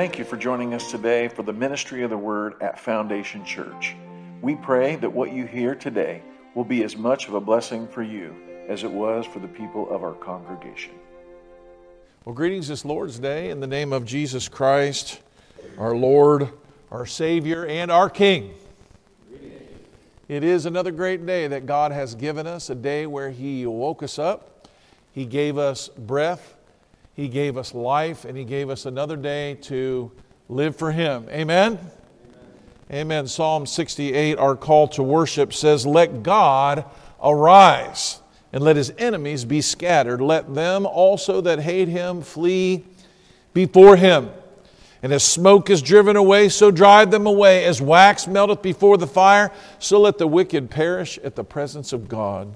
Thank you for joining us today for the ministry of the Word at Foundation Church. We pray that what you hear today will be as much of a blessing for you as it was for the people of our congregation. Well, greetings this Lord's Day in the name of Jesus Christ, our Lord, our Savior, and our King. It is another great day that God has given us, a day where He woke us up, He gave us breath, He gave us life, and He gave us another day to live for Him. Amen? Amen. Amen. Psalm 68, our call to worship, says, Let God arise and let his enemies be scattered. Let them also that hate him flee before him. And as smoke is driven away, so drive them away. As wax melteth before the fire, so let the wicked perish at the presence of God.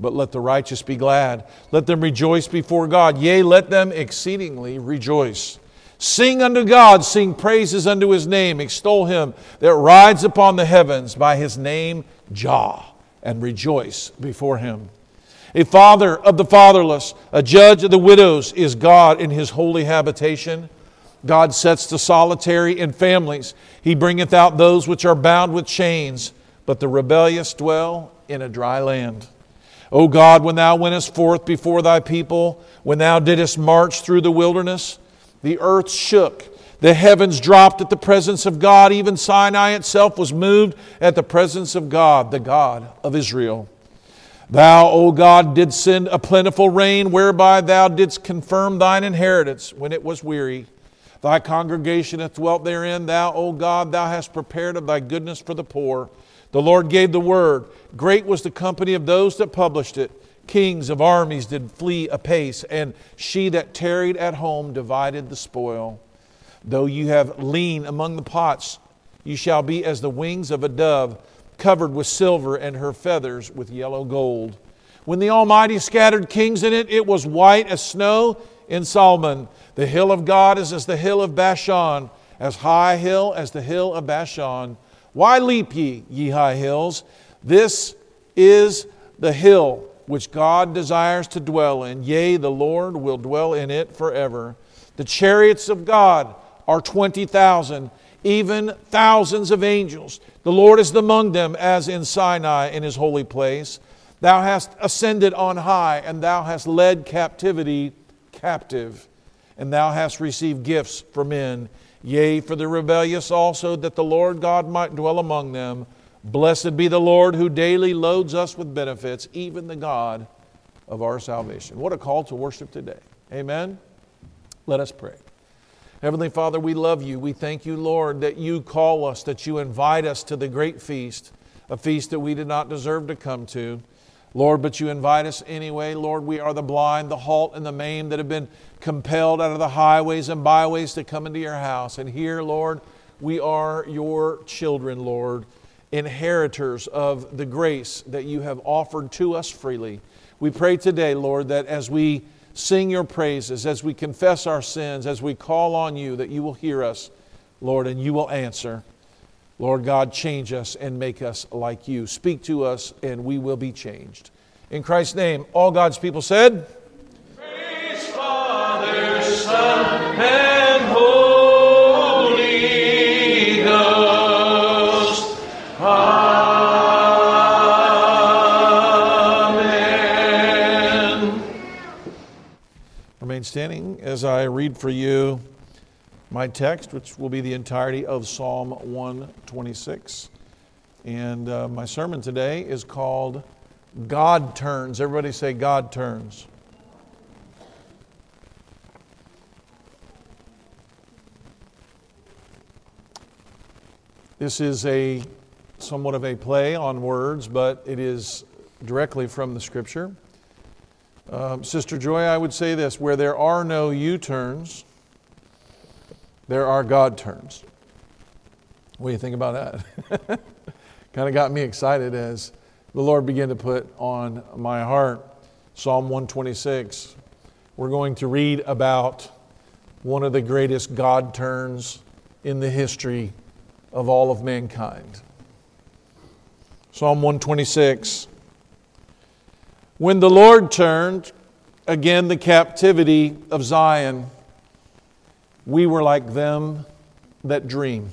But let the righteous be glad. Let them rejoice before God. Yea, let them exceedingly rejoice. Sing unto God, sing praises unto his name, extol him that rides upon the heavens by his name, Jah, and rejoice before him. A father of the fatherless, a judge of the widows is God in his holy habitation. God sets the solitary in families. He bringeth out those which are bound with chains, but the rebellious dwell in a dry land. O God, when thou wentest forth before thy people, when thou didst march through the wilderness, the earth shook, the heavens dropped at the presence of God, even Sinai itself was moved at the presence of God, the God of Israel. Thou, O God, didst send a plentiful rain, whereby thou didst confirm thine inheritance when it was weary. Thy congregation hath dwelt therein. Thou, O God, thou hast prepared of thy goodness for the poor. The Lord gave the word. Great was the company of those that published it. Kings of armies did flee apace, and she that tarried at home divided the spoil. Though you have lean among the pots, you shall be as the wings of a dove covered with silver, and her feathers with yellow gold. When the Almighty scattered kings in it, it was white as snow in Salmon. The hill of God is as the hill of Bashan, as high hill as the hill of Bashan. Why leap ye, ye high hills? This is the hill which God desires to dwell in. Yea, the Lord will dwell in it forever. The chariots of God are 20,000 even thousands of angels. The Lord is among them as in Sinai in his holy place. Thou hast ascended on high, and thou hast led captivity captive, and thou hast received gifts for men. Yea, for the rebellious also, that the Lord God might dwell among them. Blessed be the Lord who daily loads us with benefits, even the God of our salvation. What a call to worship today. Amen. Let us pray. Heavenly Father, we love you. We thank you, Lord, that you call us, that you invite us to the great feast, a feast that we did not deserve to come to. Lord, but you invite us anyway. Lord, we are the blind, the halt, and the maimed that have been compelled out of the highways and byways to come into your house. And here, Lord, we are your children, Lord, inheritors of the grace that you have offered to us freely. We pray today, Lord, that as we sing your praises, as we confess our sins, as we call on you, that you will hear us, Lord, and you will answer. Lord God, change us and make us like you. Speak to us, and we will be changed. In Christ's name, all God's people said, Praise Father, Son, and Holy Ghost. Amen. Remain standing as I read for you my text, which will be the entirety of Psalm 126. And uh, my sermon today is called God Turns. Everybody say, God Turns. This is a somewhat of a play on words, but it is directly from the scripture. Um, Sister Joy, I would say this where there are no U turns, there are God turns. What do you think about that? kind of got me excited as the Lord began to put on my heart Psalm 126. We're going to read about one of the greatest God turns in the history of all of mankind. Psalm 126. When the Lord turned again the captivity of Zion, we were like them that dream.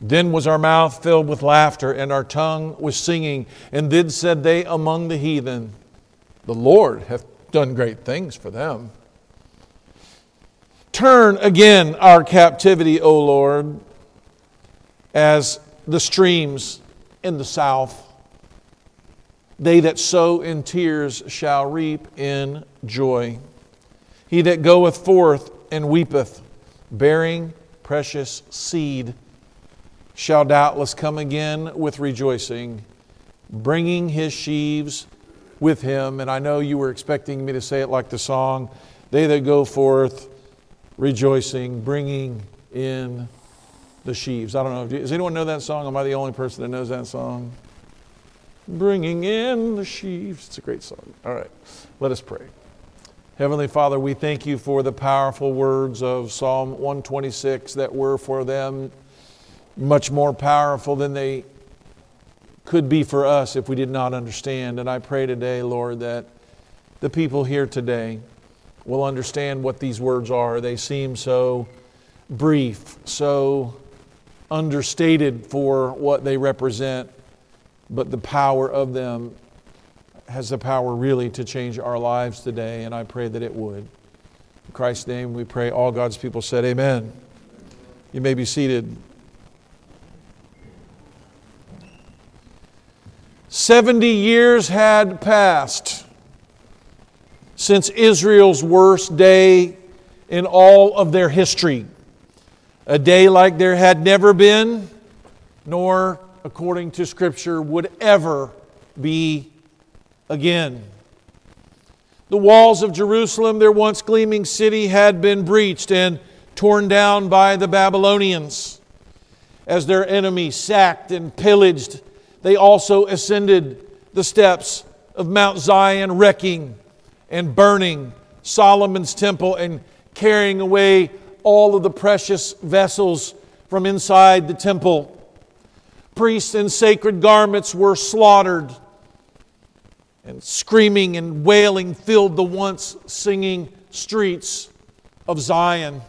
Then was our mouth filled with laughter, and our tongue was singing. And then said they among the heathen, The Lord hath done great things for them. Turn again our captivity, O Lord, as the streams in the south. They that sow in tears shall reap in joy. He that goeth forth and weepeth, bearing precious seed, shall doubtless come again with rejoicing, bringing his sheaves with him. And I know you were expecting me to say it like the song They that go forth rejoicing, bringing in the sheaves. I don't know. Does anyone know that song? Am I the only person that knows that song? Bringing in the sheaves. It's a great song. All right, let us pray. Heavenly Father, we thank you for the powerful words of Psalm 126 that were for them much more powerful than they could be for us if we did not understand. And I pray today, Lord, that the people here today will understand what these words are. They seem so brief, so understated for what they represent, but the power of them has the power really to change our lives today, and I pray that it would. In Christ's name we pray. All God's people said, Amen. You may be seated. 70 years had passed since Israel's worst day in all of their history. A day like there had never been, nor, according to Scripture, would ever be again. The walls of Jerusalem, their once gleaming city, had been breached and torn down by the Babylonians. As their enemy sacked and pillaged, they also ascended the steps of Mount Zion, wrecking and burning Solomon's temple and carrying away all of the precious vessels from inside the temple. Priests in sacred garments were slaughtered and screaming and wailing filled the once singing streets of Zion.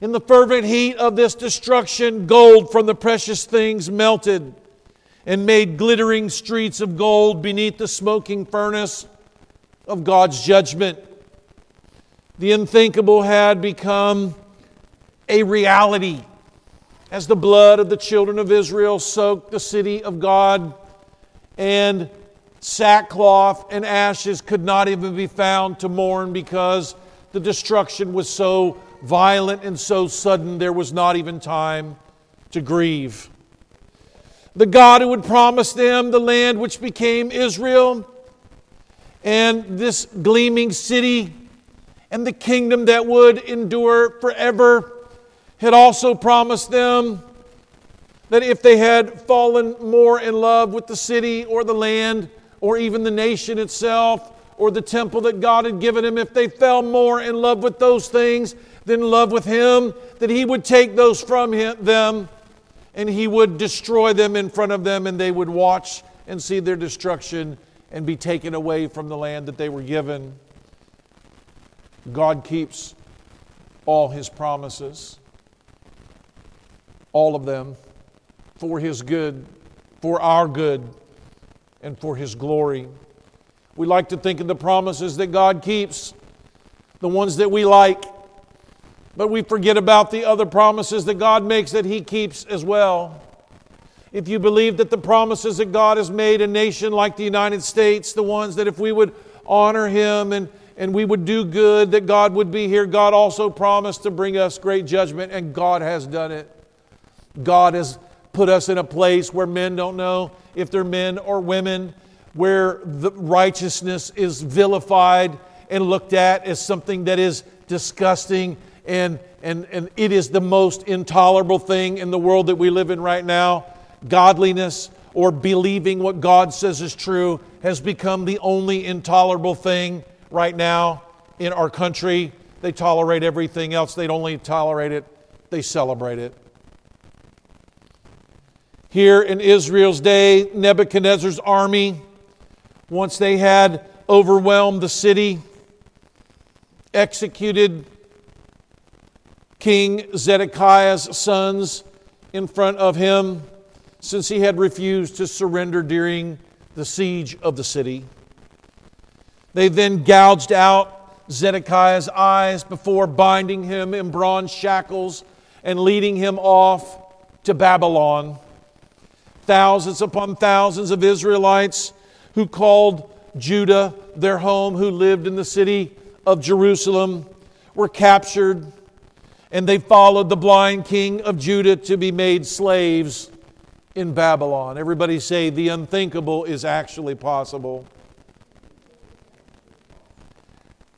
In the fervent heat of this destruction, gold from the precious things melted and made glittering streets of gold beneath the smoking furnace of God's judgment. The unthinkable had become a reality as the blood of the children of Israel soaked the city of God and sackcloth and ashes could not even be found to mourn because the destruction was so violent and so sudden there was not even time to grieve. The God who had promised them the land which became Israel and this gleaming city and the kingdom that would endure forever had also promised them that if they had fallen more in love with the city or the land, or even the nation itself or the temple that God had given him, if they fell more in love with those things than love with him, that he would take those from him, them and he would destroy them in front of them and they would watch and see their destruction and be taken away from the land that they were given. God keeps all his promises, all of them, for his good, for our good and for His glory. We like to think of the promises that God keeps, the ones that we like, but we forget about the other promises that God makes that He keeps as well. If you believe that the promises that God has made a nation like the United States, the ones that if we would honor Him and, and we would do good, that God would be here, God also promised to bring us great judgment, and God has done it. God has put us in a place where men don't know if they're men or women, where the righteousness is vilified and looked at as something that is disgusting and, and, and it is the most intolerable thing in the world that we live in right now. Godliness or believing what God says is true has become the only intolerable thing right now in our country. They tolerate everything else, they don't only tolerate it, they celebrate it. Here in Israel's day, Nebuchadnezzar's army, once they had overwhelmed the city, executed King Zedekiah's sons in front of him since he had refused to surrender during the siege of the city. They then gouged out Zedekiah's eyes before binding him in bronze shackles and leading him off to Babylon. Thousands upon thousands of Israelites who called Judah their home, who lived in the city of Jerusalem, were captured, and they followed the blind king of Judah to be made slaves in Babylon. Everybody say, the unthinkable is actually possible.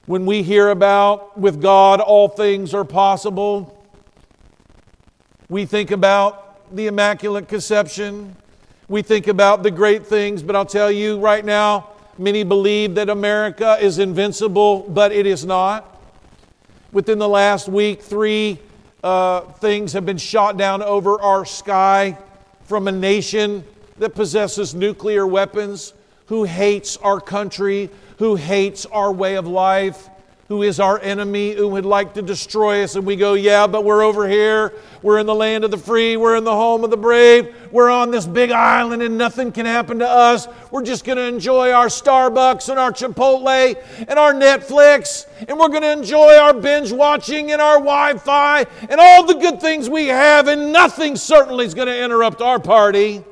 When we hear about with God all things are possible, we think about the Immaculate Conception. We think about the great things, but I'll tell you right now, many believe that America is invincible, but it is not. Within the last week, three uh, things have been shot down over our sky from a nation that possesses nuclear weapons, who hates our country, who hates our way of life, who is our enemy, who would like to destroy us. And we go, Yeah, but we're over here. We're in the land of the free. We're in the home of the brave. We're on this big island and nothing can happen to us. We're just going to enjoy our Starbucks and our Chipotle and our Netflix. And we're going to enjoy our binge watching and our Wi Fi and all the good things we have. And nothing certainly is going to interrupt our party.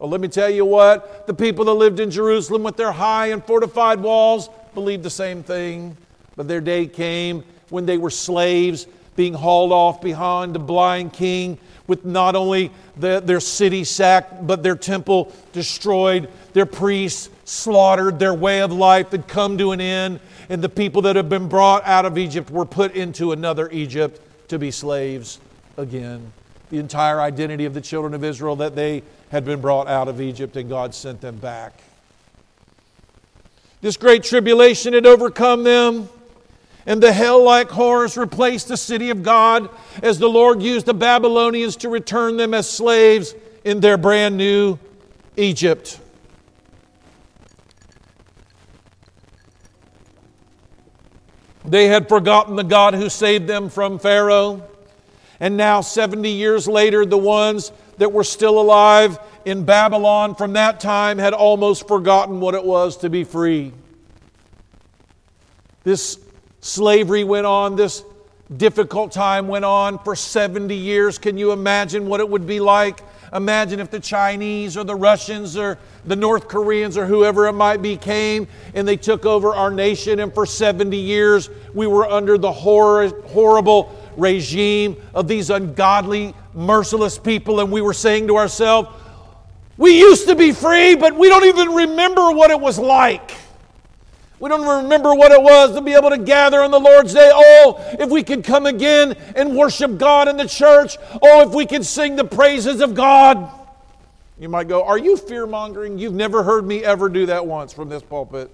Well, let me tell you what, the people that lived in Jerusalem with their high and fortified walls believed the same thing. But their day came when they were slaves being hauled off behind the blind king with not only the, their city sacked, but their temple destroyed, their priests slaughtered, their way of life had come to an end, and the people that had been brought out of Egypt were put into another Egypt to be slaves again. The entire identity of the children of Israel that they had been brought out of Egypt and God sent them back. This great tribulation had overcome them. And the hell like horrors replaced the city of God as the Lord used the Babylonians to return them as slaves in their brand new Egypt. They had forgotten the God who saved them from Pharaoh. And now, 70 years later, the ones that were still alive in Babylon from that time had almost forgotten what it was to be free. This slavery went on, this difficult time went on for 70 years. Can you imagine what it would be like? Imagine if the Chinese or the Russians or the North Koreans or whoever it might be came and they took over our nation, and for 70 years we were under the horror, horrible regime of these ungodly, merciless people, and we were saying to ourselves, We used to be free, but we don't even remember what it was like. We don't remember what it was to be able to gather on the Lord's Day. Oh, if we could come again and worship God in the church. Oh, if we could sing the praises of God. You might go, Are you fear mongering? You've never heard me ever do that once from this pulpit.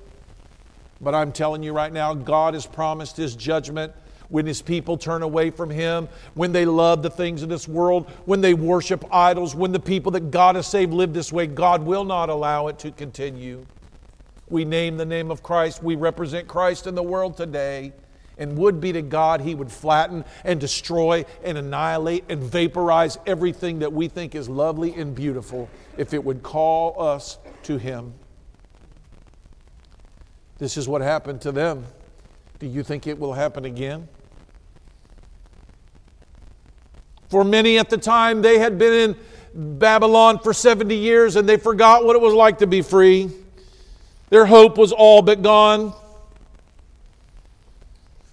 But I'm telling you right now, God has promised His judgment when His people turn away from Him, when they love the things of this world, when they worship idols, when the people that God has saved live this way. God will not allow it to continue. We name the name of Christ. We represent Christ in the world today. And would be to God, He would flatten and destroy and annihilate and vaporize everything that we think is lovely and beautiful if it would call us to Him. This is what happened to them. Do you think it will happen again? For many at the time, they had been in Babylon for 70 years and they forgot what it was like to be free. Their hope was all but gone.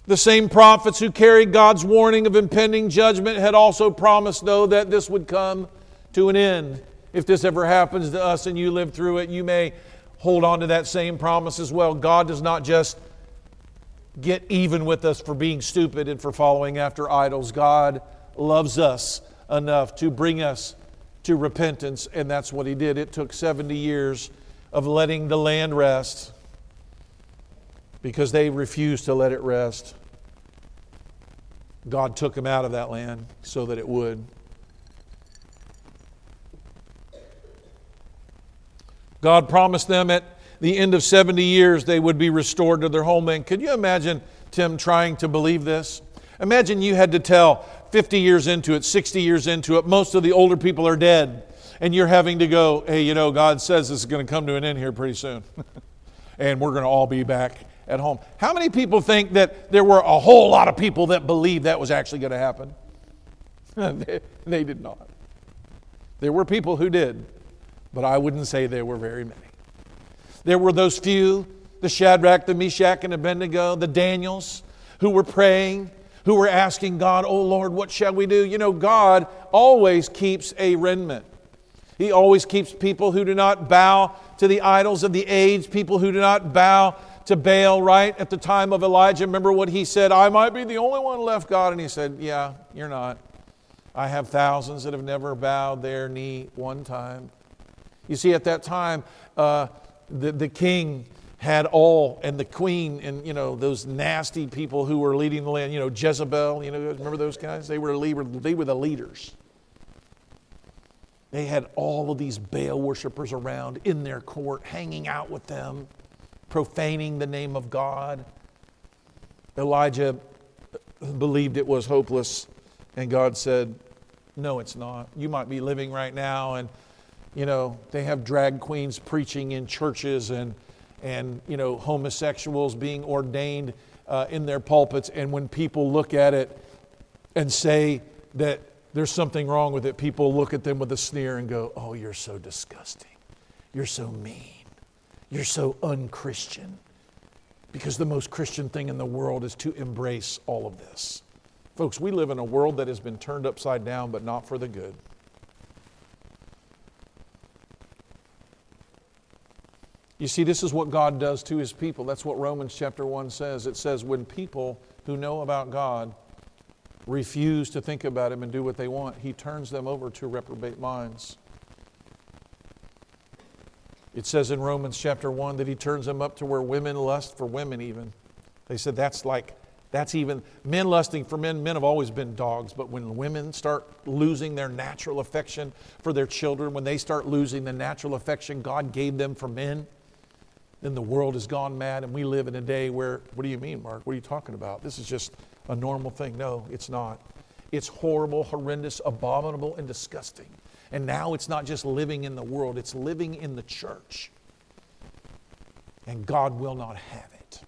The same prophets who carried God's warning of impending judgment had also promised, though, that this would come to an end. If this ever happens to us and you live through it, you may hold on to that same promise as well. God does not just get even with us for being stupid and for following after idols. God loves us enough to bring us to repentance, and that's what He did. It took 70 years of letting the land rest because they refused to let it rest. God took them out of that land so that it would. God promised them at the end of 70 years they would be restored to their homeland. Could you imagine Tim, trying to believe this? Imagine you had to tell 50 years into it, 60 years into it, most of the older people are dead, and you're having to go, hey, you know, God says this is going to come to an end here pretty soon, and we're going to all be back at home. How many people think that there were a whole lot of people that believed that was actually going to happen? they, they did not. There were people who did, but I wouldn't say there were very many. There were those few, the Shadrach, the Meshach, and Abednego, the Daniels, who were praying, who were asking God, Oh Lord, what shall we do? You know, God always keeps a remnant. He always keeps people who do not bow to the idols of the age, people who do not bow to Baal, right? At the time of Elijah, remember what he said? I might be the only one left, God. And he said, Yeah, you're not. I have thousands that have never bowed their knee one time. You see, at that time, uh, the, the king had all, and the queen, and you know those nasty people who were leading the land. You know Jezebel. You know, remember those guys? They were they were the leaders. They had all of these Baal worshippers around in their court, hanging out with them, profaning the name of God. Elijah believed it was hopeless, and God said, No, it's not. You might be living right now, and you know, they have drag queens preaching in churches and, and you know, homosexuals being ordained uh, in their pulpits. And when people look at it and say that there's something wrong with it, people look at them with a sneer and go, Oh, you're so disgusting. You're so mean. You're so unchristian. Because the most Christian thing in the world is to embrace all of this. Folks, we live in a world that has been turned upside down, but not for the good. You see, this is what God does to his people. That's what Romans chapter 1 says. It says, when people who know about God refuse to think about him and do what they want, he turns them over to reprobate minds. It says in Romans chapter 1 that he turns them up to where women lust for women, even. They said that's like, that's even, men lusting for men, men have always been dogs, but when women start losing their natural affection for their children, when they start losing the natural affection God gave them for men, then the world has gone mad and we live in a day where, what do you mean, Mark? What are you talking about? This is just a normal thing. No, it's not. It's horrible, horrendous, abominable, and disgusting. And now it's not just living in the world, it's living in the church. And God will not have it.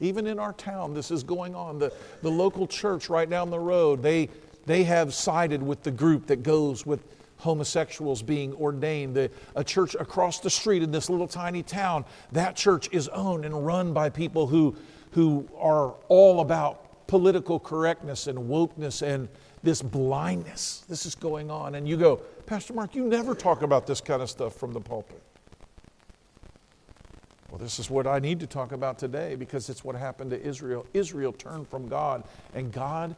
Even in our town, this is going on. The, the local church right down the road, they, they have sided with the group that goes with homosexuals being ordained. The, a church across the street in this little tiny town, that church is owned and run by people who, who are all about political correctness and wokeness and this blindness. This is going on. And you go, Pastor Mark, you never talk about this kind of stuff from the pulpit. Well, this is what I need to talk about today because it's what happened to Israel. Israel turned from God, and God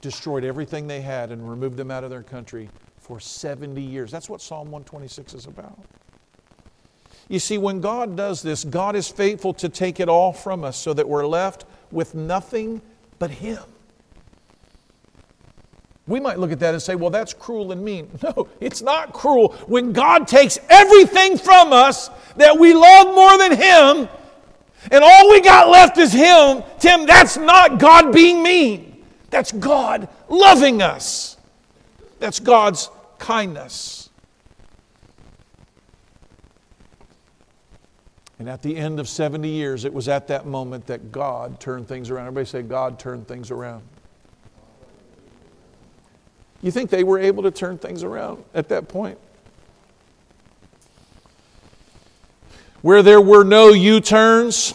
destroyed everything they had and removed them out of their country for 70 years. That's what Psalm 126 is about. You see, when God does this, God is faithful to take it all from us so that we're left with nothing but Him. We might look at that and say, well, that's cruel and mean. No, it's not cruel. When God takes everything from us that we love more than Him, and all we got left is Him, Tim, that's not God being mean. That's God loving us. That's God's kindness. And at the end of 70 years, it was at that moment that God turned things around. Everybody say, God turned things around. You think they were able to turn things around at that point? Where there were no U turns,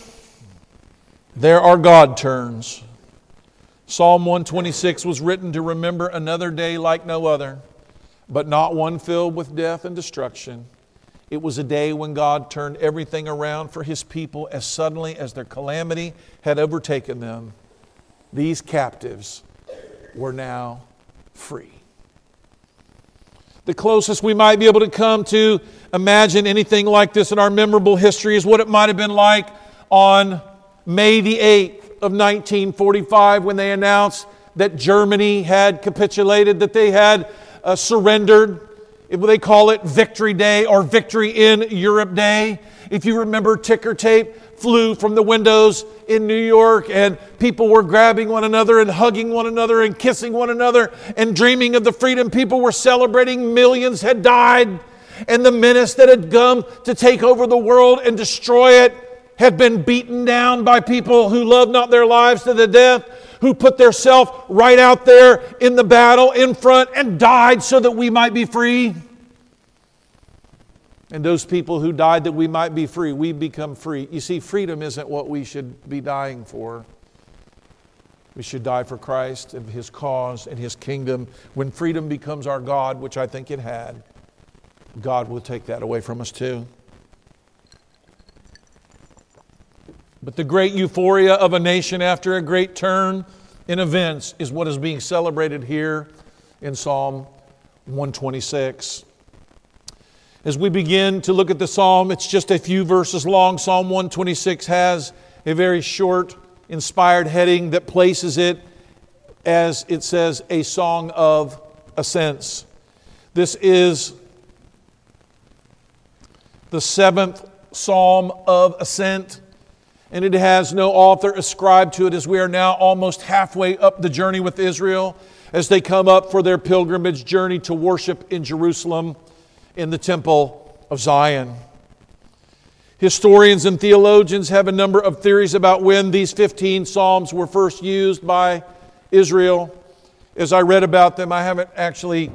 there are God turns. Psalm 126 was written to remember another day like no other but not one filled with death and destruction. It was a day when God turned everything around for his people as suddenly as their calamity had overtaken them. These captives were now free. The closest we might be able to come to imagine anything like this in our memorable history is what it might have been like on May the 8th of 1945 when they announced that Germany had capitulated, that they had uh, surrendered. They call it Victory Day or Victory in Europe Day. If you remember, ticker tape flew from the windows in New York, and people were grabbing one another and hugging one another and kissing one another and dreaming of the freedom. People were celebrating, millions had died, and the menace that had come to take over the world and destroy it had been beaten down by people who loved not their lives to the death, who put their self right out there in the battle in front and died so that we might be free. And those people who died that we might be free, we become free. You see, freedom isn't what we should be dying for. We should die for Christ and His cause and His kingdom. When freedom becomes our God, which I think it had, God will take that away from us too. But the great euphoria of a nation after a great turn in events is what is being celebrated here in Psalm 126. As we begin to look at the psalm, it's just a few verses long. Psalm 126 has a very short, inspired heading that places it as it says, a song of ascents. This is the seventh psalm of ascent, and it has no author ascribed to it as we are now almost halfway up the journey with Israel as they come up for their pilgrimage journey to worship in Jerusalem in the Temple of Zion. Historians and theologians have a number of theories about when these 15 Psalms were first used by Israel. As I read about them, I haven't actually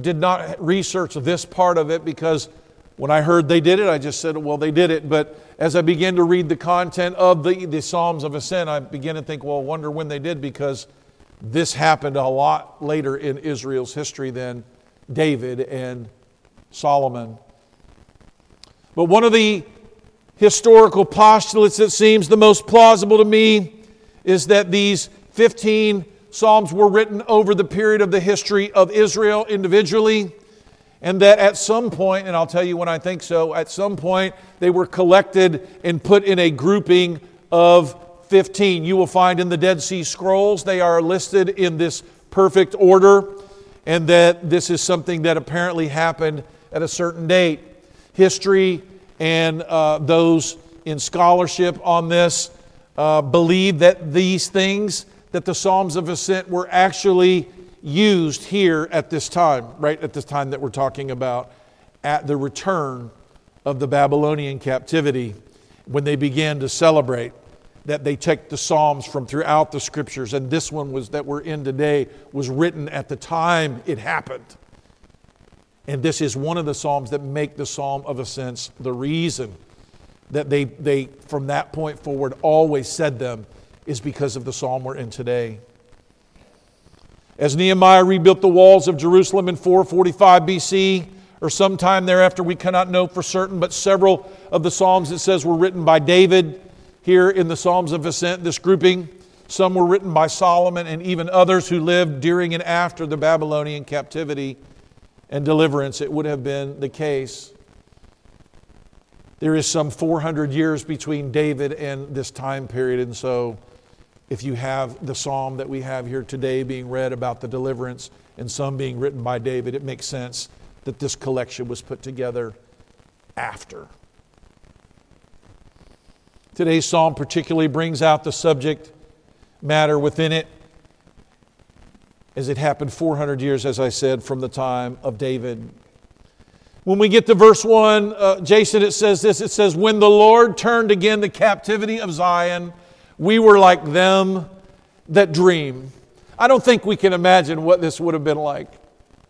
did not research this part of it because when I heard they did it, I just said, well, they did it. But as I began to read the content of the, the Psalms of Ascent, I began to think, well, I wonder when they did because this happened a lot later in Israel's history than David and Solomon. But one of the historical postulates that seems the most plausible to me is that these 15 Psalms were written over the period of the history of Israel individually, and that at some point, and I'll tell you when I think so, at some point they were collected and put in a grouping of 15. You will find in the Dead Sea Scrolls they are listed in this perfect order, and that this is something that apparently happened at a certain date. History and uh, those in scholarship on this uh, believe that these things, that the Psalms of Ascent were actually used here at this time, right at this time that we're talking about, at the return of the Babylonian captivity, when they began to celebrate that they take the Psalms from throughout the scriptures, and this one was that we're in today was written at the time it happened. And this is one of the Psalms that make the Psalm of Ascents the reason that they, they, from that point forward, always said them is because of the Psalm we're in today. As Nehemiah rebuilt the walls of Jerusalem in 445 BC, or sometime thereafter, we cannot know for certain, but several of the Psalms it says were written by David here in the Psalms of Ascent, this grouping. Some were written by Solomon and even others who lived during and after the Babylonian captivity and deliverance, it would have been the case. There is some 400 years between David and this time period, and so if you have the psalm that we have here today being read about the deliverance and some being written by David, it makes sense that this collection was put together after. Today's psalm particularly brings out the subject matter within it as it happened 400 years, as I said, from the time of David. When we get to verse 1, uh, Jason, it says this it says, When the Lord turned again the captivity of Zion, we were like them that dream. I don't think we can imagine what this would have been like.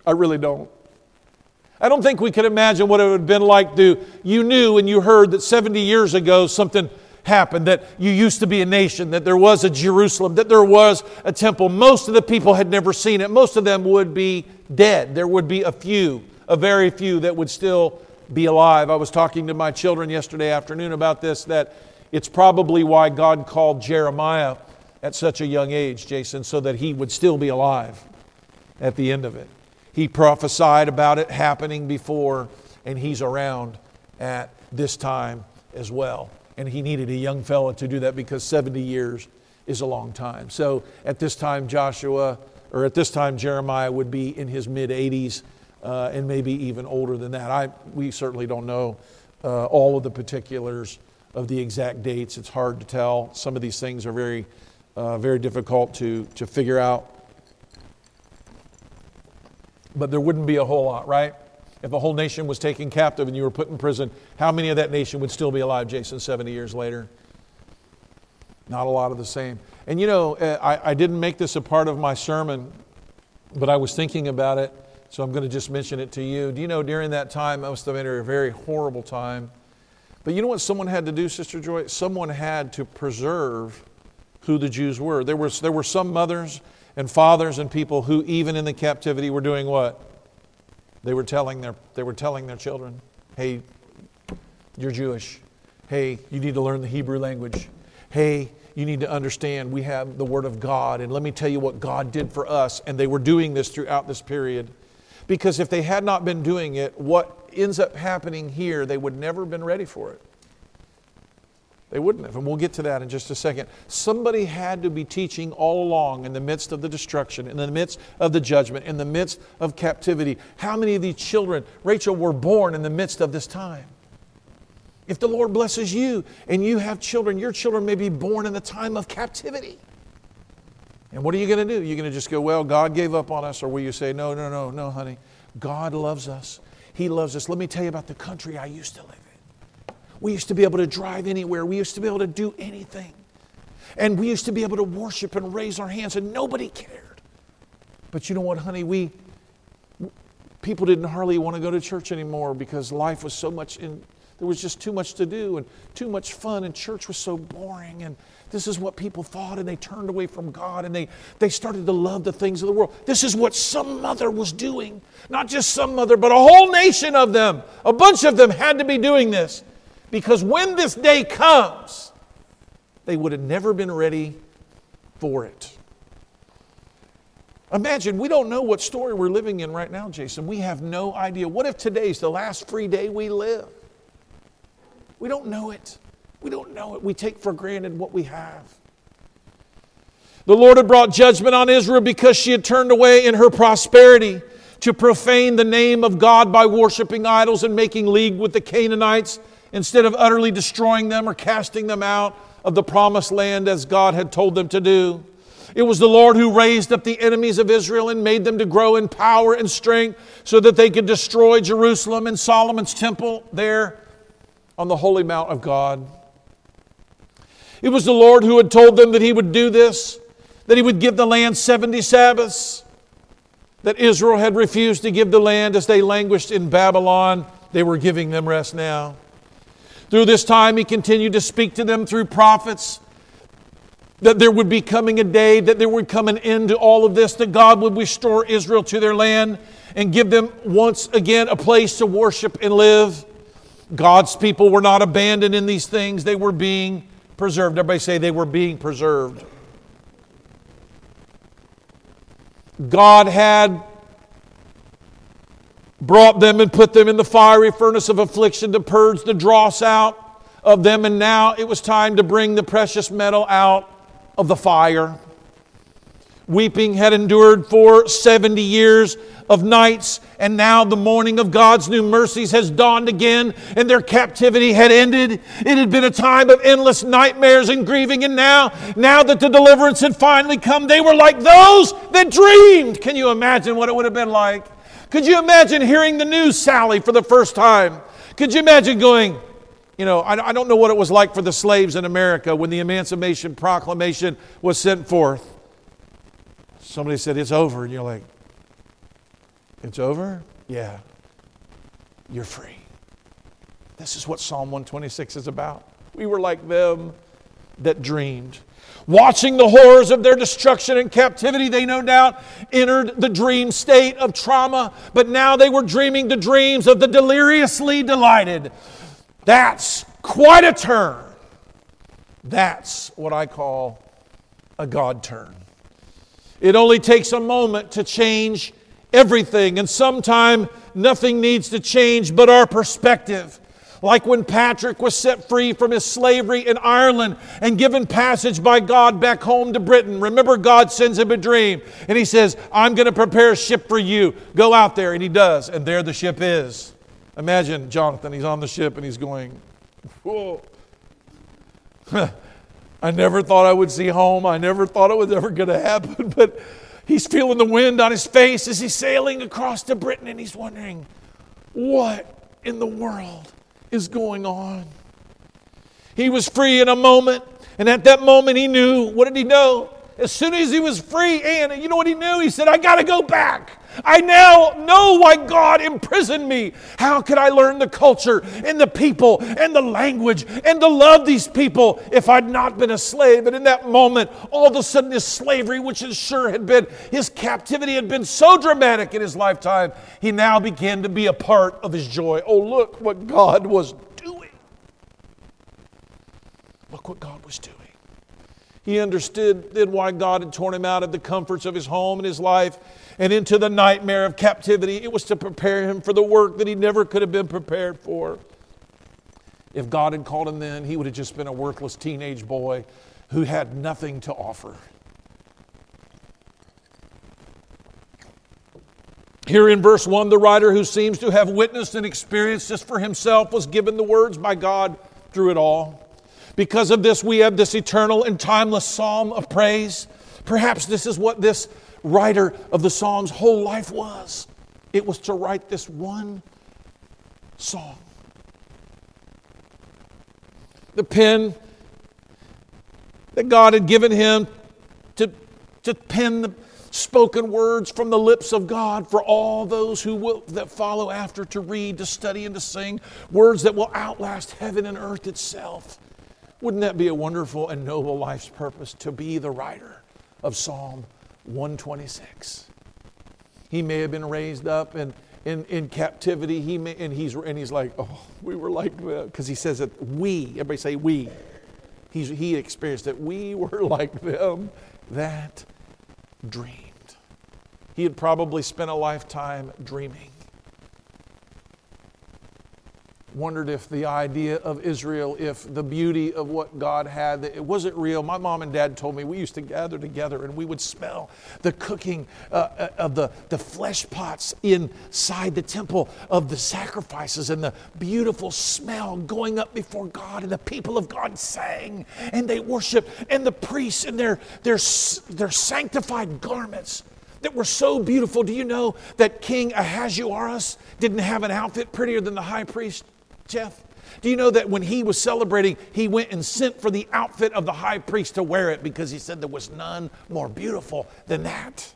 I really don't. I don't think we can imagine what it would have been like to, you knew and you heard that 70 years ago something happened, that you used to be a nation, that there was a Jerusalem, that there was a temple. Most of the people had never seen it. Most of them would be dead. There would be a few, a very few that would still be alive. I was talking to my children yesterday afternoon about this, that it's probably why God called Jeremiah at such a young age, Jason, so that he would still be alive at the end of it. He prophesied about it happening before, and he's around at this time as well and he needed a young fellow to do that because 70 years is a long time. So at this time, Joshua, or at this time, Jeremiah would be in his mid 80s, uh, and maybe even older than that. I, we certainly don't know uh, all of the particulars of the exact dates. It's hard to tell. Some of these things are very, uh, very difficult to, to figure out. But there wouldn't be a whole lot, right? If a whole nation was taken captive and you were put in prison, how many of that nation would still be alive, Jason, 70 years later? Not a lot of the same. And you know, uh, I, I didn't make this a part of my sermon, but I was thinking about it, so I'm going to just mention it to you. Do you know during that time, I must have been a very horrible time. But you know what someone had to do, Sister Joy? Someone had to preserve who the Jews were. There, was, there were some mothers and fathers and people who, even in the captivity, were doing what? They were telling their, they were telling their children, hey, you're Jewish. Hey, you need to learn the Hebrew language. Hey, you need to understand we have the Word of God, and let me tell you what God did for us. And they were doing this throughout this period. Because if they had not been doing it, what ends up happening here, they would never have been ready for it. They wouldn't have. And we'll get to that in just a second. Somebody had to be teaching all along in the midst of the destruction, in the midst of the judgment, in the midst of captivity. How many of these children, Rachel, were born in the midst of this time? If the Lord blesses you and you have children, your children may be born in the time of captivity. And what are you going to do? You're going to just go, well, God gave up on us, or will you say, no, no, no, no, honey. God loves us. He loves us. Let me tell you about the country I used to live in. We used to be able to drive anywhere, we used to be able to do anything. And we used to be able to worship and raise our hands, and nobody cared. But you know what, honey? We people didn't hardly want to go to church anymore because life was so much in there was just too much to do and too much fun, and church was so boring. And this is what people thought, and they turned away from God and they, they started to love the things of the world. This is what some mother was doing. Not just some mother, but a whole nation of them. A bunch of them had to be doing this. Because when this day comes, they would have never been ready for it. Imagine, we don't know what story we're living in right now, Jason. We have no idea. What if today's the last free day we live? We don't know it. We don't know it. We take for granted what we have. The Lord had brought judgment on Israel because she had turned away in her prosperity to profane the name of God by worshiping idols and making league with the Canaanites instead of utterly destroying them or casting them out of the promised land as God had told them to do. It was the Lord who raised up the enemies of Israel and made them to grow in power and strength so that they could destroy Jerusalem and Solomon's temple there on the holy mount of God. It was the Lord who had told them that He would do this, that He would give the land 70 Sabbaths, that Israel had refused to give the land as they languished in Babylon. They were giving them rest now. Through this time, He continued to speak to them through prophets that there would be coming a day, that there would come an end to all of this, that God would restore Israel to their land and give them once again a place to worship and live. God's people were not abandoned in these things, they were being preserved. Everybody say they were being preserved. God had brought them and put them in the fiery furnace of affliction to purge the dross out of them, and now it was time to bring the precious metal out of the fire. Weeping had endured for 70 years of nights, and now the morning of God's new mercies has dawned again, and their captivity had ended. It had been a time of endless nightmares and grieving, and now, now that the deliverance had finally come, they were like those that dreamed. Can you imagine what it would have been like? Could you imagine hearing the news, Sally, for the first time? Could you imagine going, you know, I, I don't know what it was like for the slaves in America when the Emancipation Proclamation was sent forth. Somebody said, It's over. And you're like, it's over? Yeah. You're free. This is what Psalm 126 is about. We were like them that dreamed. Watching the horrors of their destruction and captivity, they no doubt entered the dream state of trauma, but now they were dreaming the dreams of the deliriously delighted. That's quite a turn. That's what I call a God turn. It only takes a moment to change everything. And sometime nothing needs to change but our perspective. Like when Patrick was set free from his slavery in Ireland and given passage by God back home to Britain. Remember, God sends him a dream and he says, I'm going to prepare a ship for you. Go out there. And he does. And there the ship is. Imagine Jonathan, he's on the ship and he's going, Whoa. I never thought I would see home. I never thought it was ever going to happen. But he's feeling the wind on his face as he's sailing across to Britain and he's wondering, what in the world is going on? He was free in a moment. And at that moment, he knew what did he know? As soon as he was free, and you know what he knew? He said, I got to go back. I now know why God imprisoned me. How could I learn the culture and the people and the language and to love these people if I'd not been a slave? And in that moment, all of a sudden, his slavery, which is sure had been, his captivity had been so dramatic in his lifetime, he now began to be a part of his joy. Oh, look what God was doing. Look what God was doing. He understood then why God had torn him out of the comforts of his home and his life and into the nightmare of captivity. It was to prepare him for the work that he never could have been prepared for. If God had called him then, he would have just been a worthless teenage boy who had nothing to offer. Here in verse 1, the writer who seems to have witnessed and experienced this for himself was given the words by God through it all. Because of this, we have this eternal and timeless psalm of praise. Perhaps this is what this writer of the Psalms' whole life was it was to write this one song. The pen that God had given him to, to pen the spoken words from the lips of God for all those who will that follow after to read, to study, and to sing, words that will outlast heaven and earth itself. Wouldn't that be a wonderful and noble life's purpose to be the writer of Psalm 126? He may have been raised up in, in, in captivity, he may, and, he's, and he's like, oh, we were like. Because he says that we, everybody say we. He's, he experienced that we were like them that dreamed. He had probably spent a lifetime dreaming wondered if the idea of Israel, if the beauty of what God had, it wasn't real. My mom and dad told me we used to gather together and we would smell the cooking uh, uh, of the, the flesh pots inside the temple of the sacrifices and the beautiful smell going up before God. And the people of God sang and they worshiped, and the priests in their, their, their sanctified garments that were so beautiful. Do you know that King Ahasuerus didn't have an outfit prettier than the high priest? Jeff? Do you know that when he was celebrating, he went and sent for the outfit of the high priest to wear it because he said there was none more beautiful than that?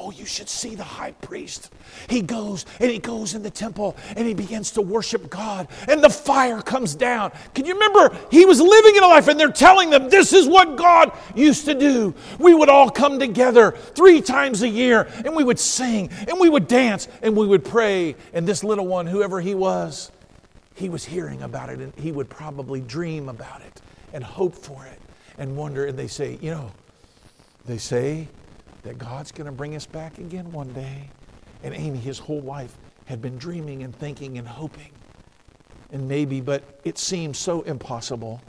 Oh, you should see the high priest. He goes and he goes in the temple and he begins to worship God, and the fire comes down. Can you remember? He was living in a life, and they're telling them this is what God used to do. We would all come together three times a year, and we would sing, and we would dance, and we would pray. And this little one, whoever he was, he was hearing about it, and he would probably dream about it and hope for it and wonder. And they say, you know, they say, that God's going to bring us back again one day. And Amy, his whole life, had been dreaming and thinking and hoping. And maybe, but it seemed so impossible.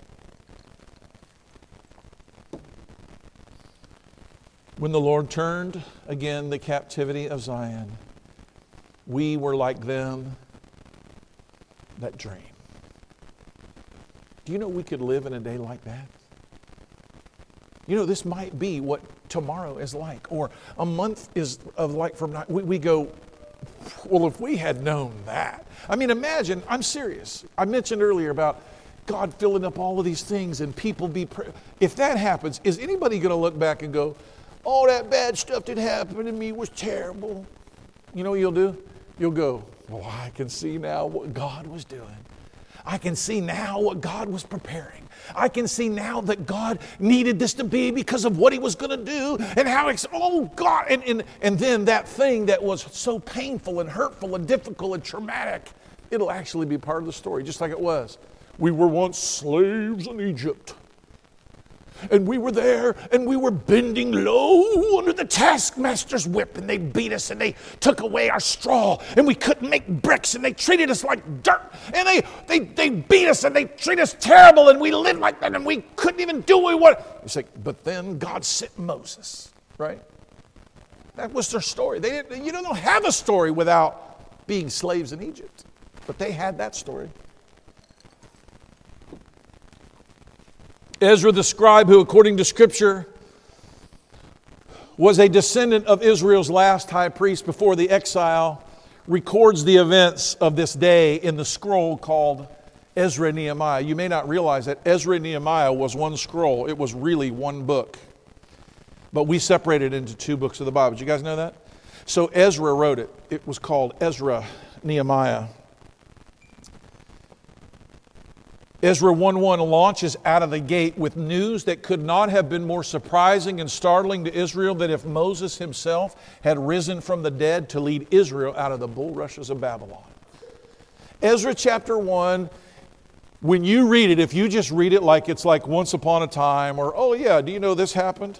When the Lord turned again the captivity of Zion, we were like them that dream. Do you know we could live in a day like that? You know, this might be what tomorrow is like, or a month is of like from now. We, we go, well, if we had known that. I mean, imagine, I'm serious. I mentioned earlier about God filling up all of these things and people be. if that happens, is anybody going to look back and go, all that bad stuff that happened to me was terrible? You know what you'll do? You'll go, well, I can see now what God was doing. I can see now what God was preparing. I can see now that God needed this to be because of what He was going to do and how, ex- oh God. And, and, and then that thing that was so painful and hurtful and difficult and traumatic, it'll actually be part of the story, just like it was. We were once slaves in Egypt. And we were there and we were bending low under the taskmaster's whip and they beat us and they took away our straw and we couldn't make bricks and they treated us like dirt and they, they, they beat us and they treated us terrible and we lived like that and we couldn't even do what we wanted. It's like, but then God sent Moses, right? That was their story. They didn't, you don't have a story without being slaves in Egypt, but they had that story. Ezra the scribe, who according to Scripture was a descendant of Israel's last high priest before the exile, records the events of this day in the scroll called Ezra Nehemiah. You may not realize that Ezra Nehemiah was one scroll, it was really one book. But we separated it into two books of the Bible. Did you guys know that? So Ezra wrote it. It was called Ezra Nehemiah. Ezra 1:1 launches out of the gate with news that could not have been more surprising and startling to Israel than if Moses himself had risen from the dead to lead Israel out of the bulrushes of Babylon. Ezra chapter 1 when you read it if you just read it like it's like once upon a time or oh yeah, do you know this happened?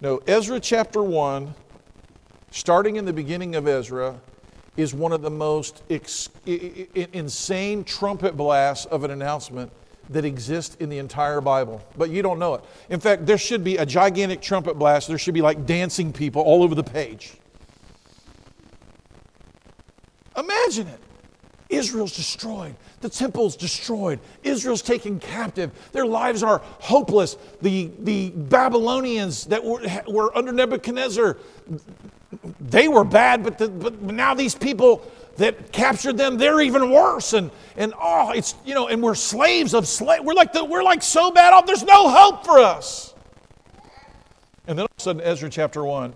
No, Ezra chapter 1 starting in the beginning of Ezra is one of the most ex- insane trumpet blasts of an announcement that exists in the entire Bible. But you don't know it. In fact, there should be a gigantic trumpet blast. There should be like dancing people all over the page. Imagine it. Israel's destroyed. The temple's destroyed. Israel's taken captive. Their lives are hopeless. The, the Babylonians that were, were under Nebuchadnezzar, they were bad, but, the, but now these people that captured them, they're even worse. And, and oh, it's, you know, and we're slaves of slave. We're like, the, we're like so bad off, there's no hope for us. And then all of a sudden, Ezra chapter 1,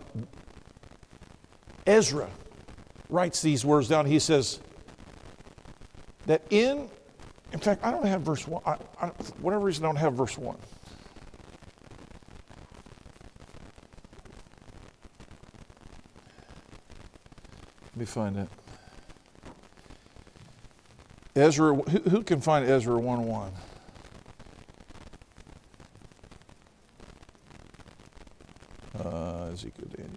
Ezra writes these words down. He says, that in, in fact, I don't have verse 1. I, I, whatever reason, I don't have verse 1. Me find it. Ezra, who, who can find Ezra 1 1? Uh, Ezekiel, Daniel.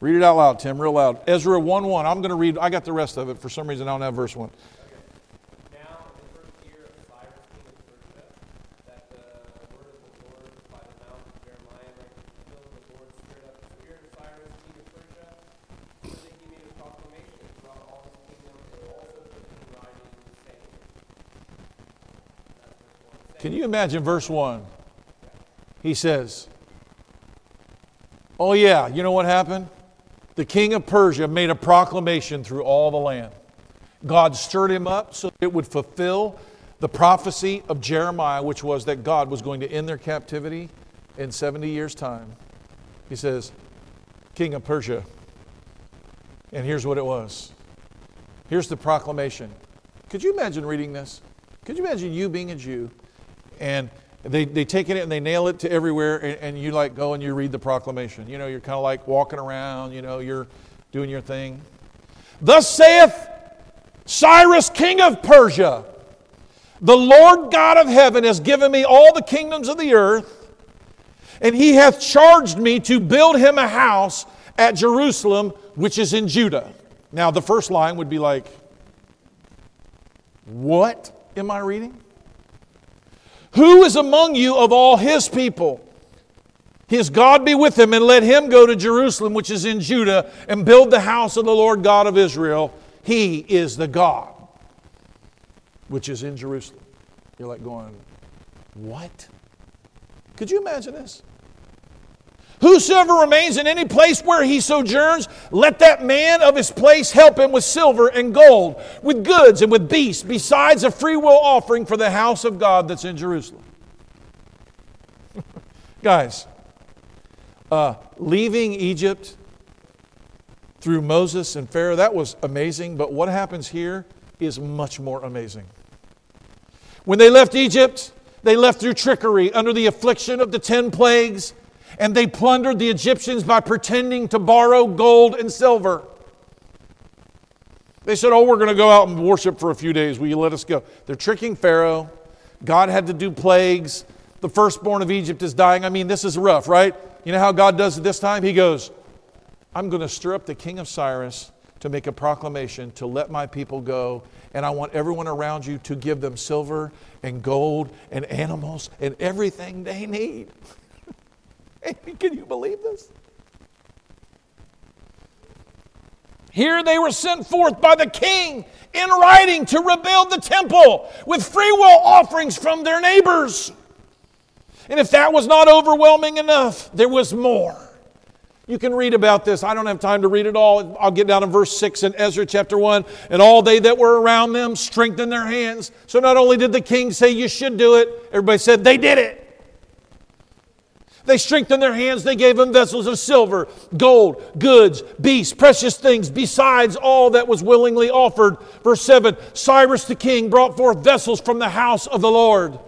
Read it out loud, Tim, real loud. Ezra 1 1. I'm going to read, I got the rest of it. For some reason, I don't have verse 1. Imagine verse 1? He says, Oh, yeah, you know what happened? The king of Persia made a proclamation through all the land. God stirred him up so it would fulfill the prophecy of Jeremiah, which was that God was going to end their captivity in 70 years' time. He says, King of Persia. And here's what it was. Here's the proclamation. Could you imagine reading this? Could you imagine you being a Jew and they, they take it and they nail it to everywhere and, and you like go and you read the proclamation. You know, you're kind of like walking around, you know, you're doing your thing. Thus saith Cyrus, king of Persia, the Lord God of heaven has given me all the kingdoms of the earth, and he hath charged me to build him a house at Jerusalem, which is in Judah. Now, the first line would be like, What am I reading? Who is among you of all his people? His God be with him, and let him go to Jerusalem, which is in Judah, and build the house of the Lord God of Israel. He is the God which is in Jerusalem. You're like going, What? Could you imagine this? Whosoever remains in any place where he sojourns, let that man of his place help him with silver and gold, with goods and with beasts, besides a freewill offering for the house of God that's in Jerusalem. Guys, uh, leaving Egypt through Moses and Pharaoh, that was amazing, but what happens here is much more amazing. When they left Egypt, they left through trickery under the affliction of the ten plagues and they plundered the Egyptians by pretending to borrow gold and silver. They said, Oh, we're going to go out and worship for a few days. Will you let us go? They're tricking Pharaoh. God had to do plagues. The firstborn of Egypt is dying. I mean, this is rough, right? You know how God does it this time? He goes, I'm going to stir up the king of Cyrus to make a proclamation to let my people go. And I want everyone around you to give them silver and gold and animals and everything they need. Can you believe this? Here they were sent forth by the king in writing to rebuild the temple with free will offerings from their neighbors. And if that was not overwhelming enough, there was more. You can read about this. I don't have time to read it all. I'll get down to verse 6 in Ezra chapter 1. And all they that were around them strengthened their hands. So not only did the king say, You should do it, everybody said, They did it. They strengthened their hands. They gave them vessels of silver, gold, goods, beasts, precious things, besides all that was willingly offered. Verse 7 Cyrus the king brought forth vessels from the house of the Lord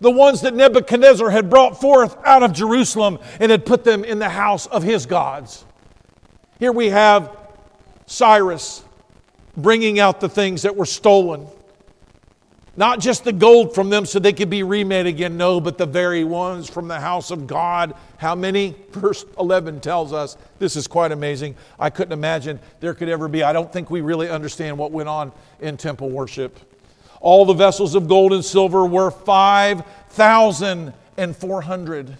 the ones that Nebuchadnezzar had brought forth out of Jerusalem and had put them in the house of his gods. Here we have Cyrus bringing out the things that were stolen. Not just the gold from them so they could be remade again, no, but the very ones from the house of God. How many? Verse 11 tells us this is quite amazing. I couldn't imagine there could ever be. I don't think we really understand what went on in temple worship. All the vessels of gold and silver were 5,400.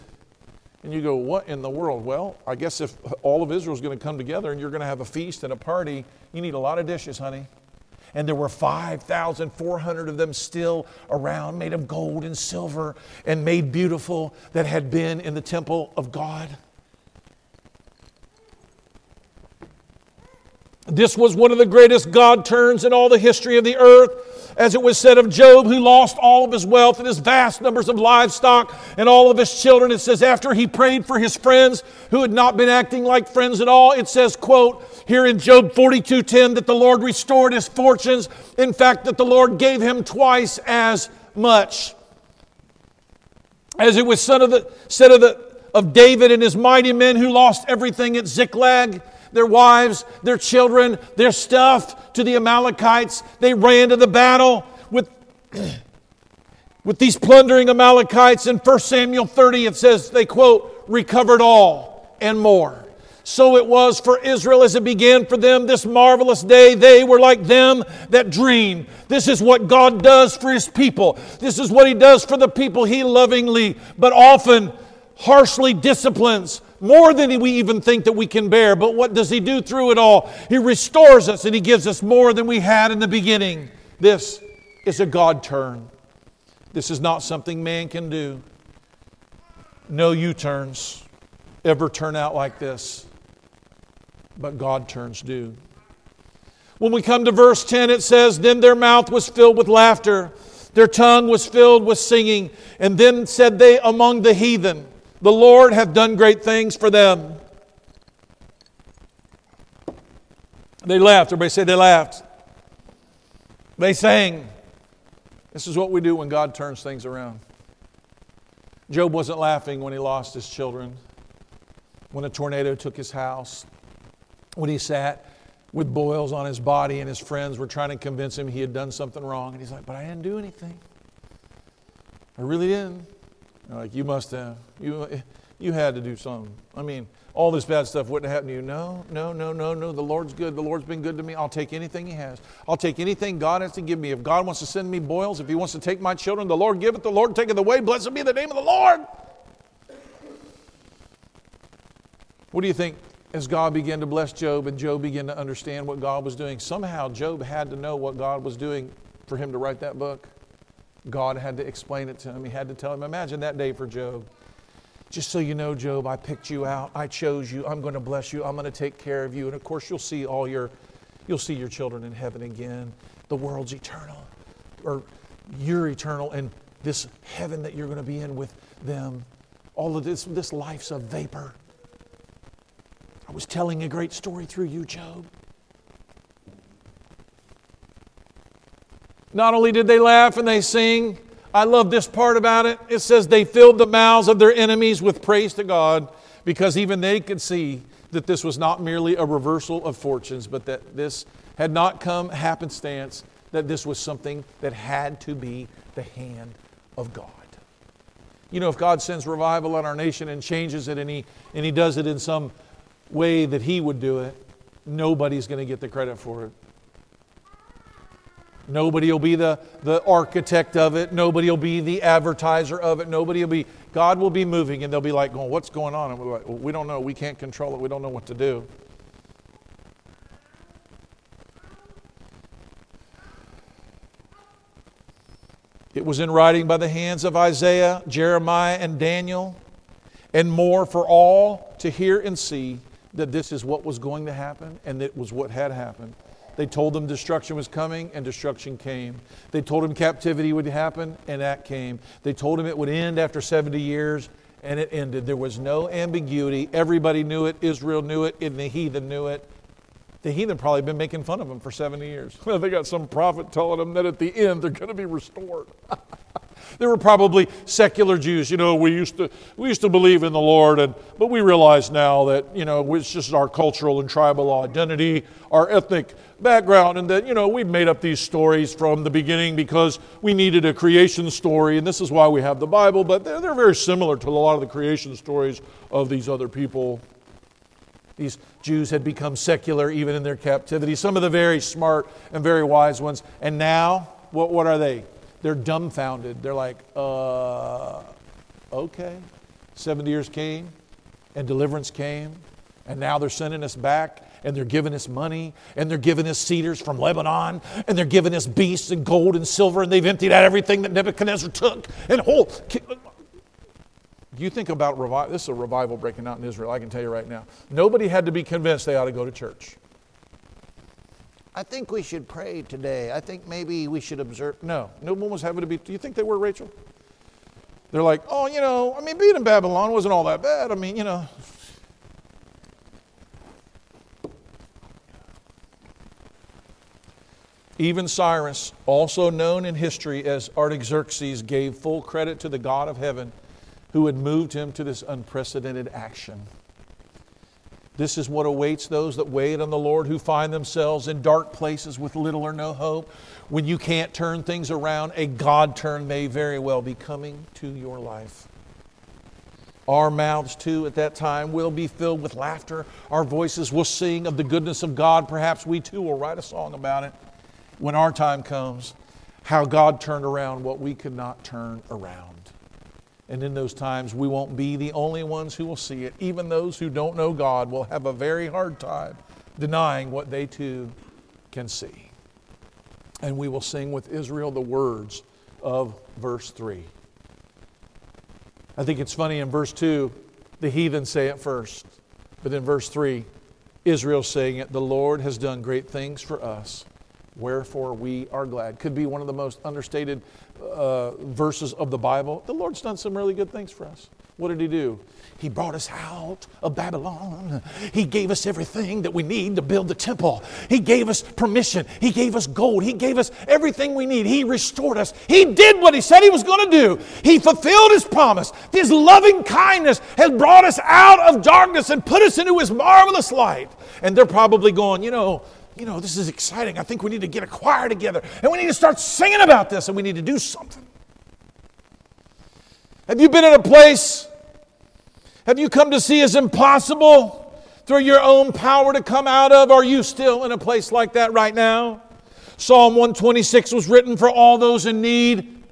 And you go, what in the world? Well, I guess if all of Israel is going to come together and you're going to have a feast and a party, you need a lot of dishes, honey. And there were 5,400 of them still around, made of gold and silver and made beautiful, that had been in the temple of God. This was one of the greatest God turns in all the history of the earth as it was said of Job, who lost all of his wealth and his vast numbers of livestock and all of his children. It says, after he prayed for his friends who had not been acting like friends at all, it says, quote, here in Job 42:10, that the Lord restored his fortunes. In fact, that the Lord gave him twice as much. As it was said of, the, said of, the, of David and his mighty men who lost everything at Ziklag their wives, their children, their stuff to the Amalekites. They ran to the battle with, with these plundering Amalekites. In 1 Samuel 30, it says they quote, recovered all and more. So it was for Israel as it began for them this marvelous day. They were like them that dream. This is what God does for His people. This is what He does for the people He lovingly, but often harshly disciplines more than we even think that we can bear. But what does He do through it all? He restores us and He gives us more than we had in the beginning. This is a God turn. This is not something man can do. No U turns ever turn out like this, but God turns do. When we come to verse 10, it says, Then their mouth was filled with laughter, their tongue was filled with singing, and then said they among the heathen, the Lord hath done great things for them. They laughed. Everybody say they laughed. They sang. This is what we do when God turns things around. Job wasn't laughing when he lost his children, when a tornado took his house, when he sat with boils on his body and his friends were trying to convince him he had done something wrong. And he's like, But I didn't do anything. I really didn't. Like, you must have. You, you had to do something. I mean, all this bad stuff wouldn't have happened to you. No, no, no, no, no. The Lord's good. The Lord's been good to me. I'll take anything He has. I'll take anything God has to give me. If God wants to send me boils, if He wants to take my children, the Lord giveth, the Lord taketh away. Blessed be the name of the Lord. What do you think as God began to bless Job and Job began to understand what God was doing? Somehow Job had to know what God was doing for him to write that book. God had to explain it to him. He had to tell him. Imagine that day for Job. Just so you know, Job, I picked you out. I chose you. I'm going to bless you. I'm going to take care of you. And of course, you'll see all your, you'll see your children in heaven again. The world's eternal, or you're eternal, and this heaven that you're going to be in with them. All of this, this life's a vapor. I was telling a great story through you, Job. Not only did they laugh and they sing, I love this part about it. It says they filled the mouths of their enemies with praise to God because even they could see that this was not merely a reversal of fortunes, but that this had not come happenstance, that this was something that had to be the hand of God. You know, if God sends revival on our nation and changes it and He, and he does it in some way that He would do it, nobody's going to get the credit for it. Nobody will be the, the architect of it. Nobody will be the advertiser of it. Nobody will be, God will be moving and they'll be like, going, What's going on? And we're like, well, We don't know. We can't control it. We don't know what to do. It was in writing by the hands of Isaiah, Jeremiah, and Daniel, and more for all to hear and see that this is what was going to happen and it was what had happened. They told them destruction was coming, and destruction came. They told him captivity would happen, and that came. They told him it would end after 70 years, and it ended. There was no ambiguity. Everybody knew it. Israel knew it, and the heathen knew it. The heathen probably been making fun of them for 70 years. they got some prophet telling them that at the end they're going to be restored. There were probably secular Jews. You know, we used to we used to believe in the Lord, and but we realize now that you know it's just our cultural and tribal identity, our ethnic background, and that you know we made up these stories from the beginning because we needed a creation story, and this is why we have the Bible. But they're, they're very similar to a lot of the creation stories of these other people. These Jews had become secular even in their captivity. Some of the very smart and very wise ones, and now what? What are they? They're dumbfounded. They're like, uh, okay. 70 years came and deliverance came, and now they're sending us back and they're giving us money and they're giving us cedars from Lebanon and they're giving us beasts and gold and silver and they've emptied out everything that Nebuchadnezzar took and whole. You think about revival, this is a revival breaking out in Israel, I can tell you right now. Nobody had to be convinced they ought to go to church. I think we should pray today. I think maybe we should observe. No, no one was having to be. Do you think they were, Rachel? They're like, oh, you know, I mean, being in Babylon wasn't all that bad. I mean, you know. Even Cyrus, also known in history as Artaxerxes, gave full credit to the God of heaven who had moved him to this unprecedented action. This is what awaits those that wait on the Lord who find themselves in dark places with little or no hope. When you can't turn things around, a God turn may very well be coming to your life. Our mouths, too, at that time will be filled with laughter. Our voices will sing of the goodness of God. Perhaps we, too, will write a song about it when our time comes. How God turned around what we could not turn around. And in those times, we won't be the only ones who will see it. Even those who don't know God will have a very hard time denying what they too can see. And we will sing with Israel the words of verse 3. I think it's funny in verse 2, the heathen say it first. But in verse 3, Israel saying it, the Lord has done great things for us, wherefore we are glad. Could be one of the most understated uh, verses of the Bible, the Lord's done some really good things for us. What did He do? He brought us out of Babylon. He gave us everything that we need to build the temple. He gave us permission. He gave us gold. He gave us everything we need. He restored us. He did what He said He was going to do. He fulfilled His promise. His loving kindness has brought us out of darkness and put us into His marvelous light. And they're probably going, you know, you know, this is exciting. I think we need to get a choir together and we need to start singing about this and we need to do something. Have you been in a place? Have you come to see as impossible through your own power to come out of? Are you still in a place like that right now? Psalm 126 was written for all those in need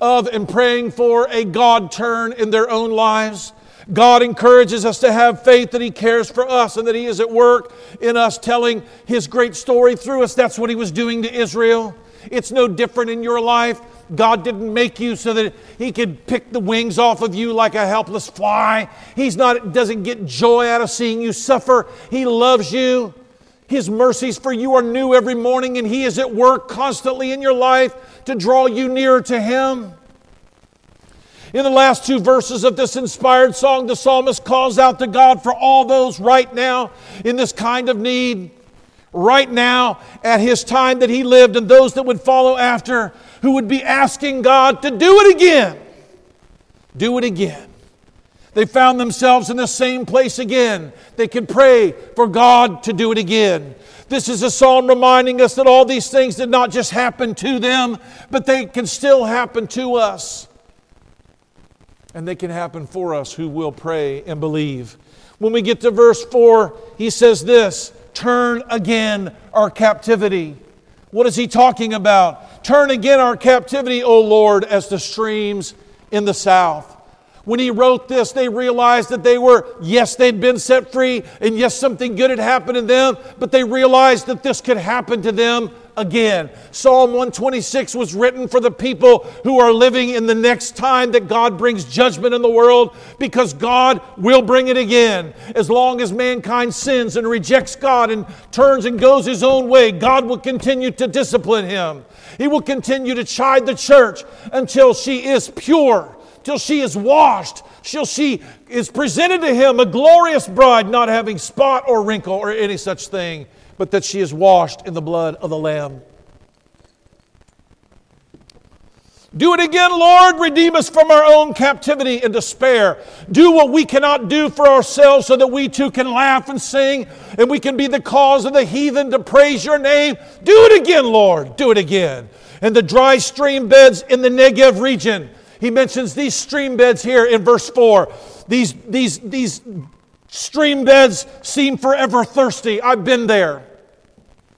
of and praying for a God turn in their own lives. God encourages us to have faith that He cares for us and that He is at work in us, telling His great story through us. That's what He was doing to Israel. It's no different in your life. God didn't make you so that He could pick the wings off of you like a helpless fly. He's not doesn't get joy out of seeing you suffer. He loves you. His mercies for you are new every morning, and He is at work constantly in your life to draw you nearer to Him. In the last two verses of this inspired song, the psalmist calls out to God for all those right now in this kind of need, right now at his time that he lived, and those that would follow after who would be asking God to do it again. Do it again. They found themselves in the same place again. They could pray for God to do it again. This is a psalm reminding us that all these things did not just happen to them, but they can still happen to us. And they can happen for us who will pray and believe. When we get to verse 4, he says this Turn again our captivity. What is he talking about? Turn again our captivity, O Lord, as the streams in the south. When he wrote this, they realized that they were, yes, they'd been set free, and yes, something good had happened to them, but they realized that this could happen to them again. Psalm 126 was written for the people who are living in the next time that God brings judgment in the world because God will bring it again. As long as mankind sins and rejects God and turns and goes his own way, God will continue to discipline him. He will continue to chide the church until she is pure till she is washed, till she is presented to him a glorious bride, not having spot or wrinkle or any such thing, but that she is washed in the blood of the Lamb. Do it again, Lord. Redeem us from our own captivity and despair. Do what we cannot do for ourselves so that we too can laugh and sing and we can be the cause of the heathen to praise your name. Do it again, Lord. Do it again. And the dry stream beds in the Negev region he mentions these stream beds here in verse 4. These, these, these stream beds seem forever thirsty. I've been there.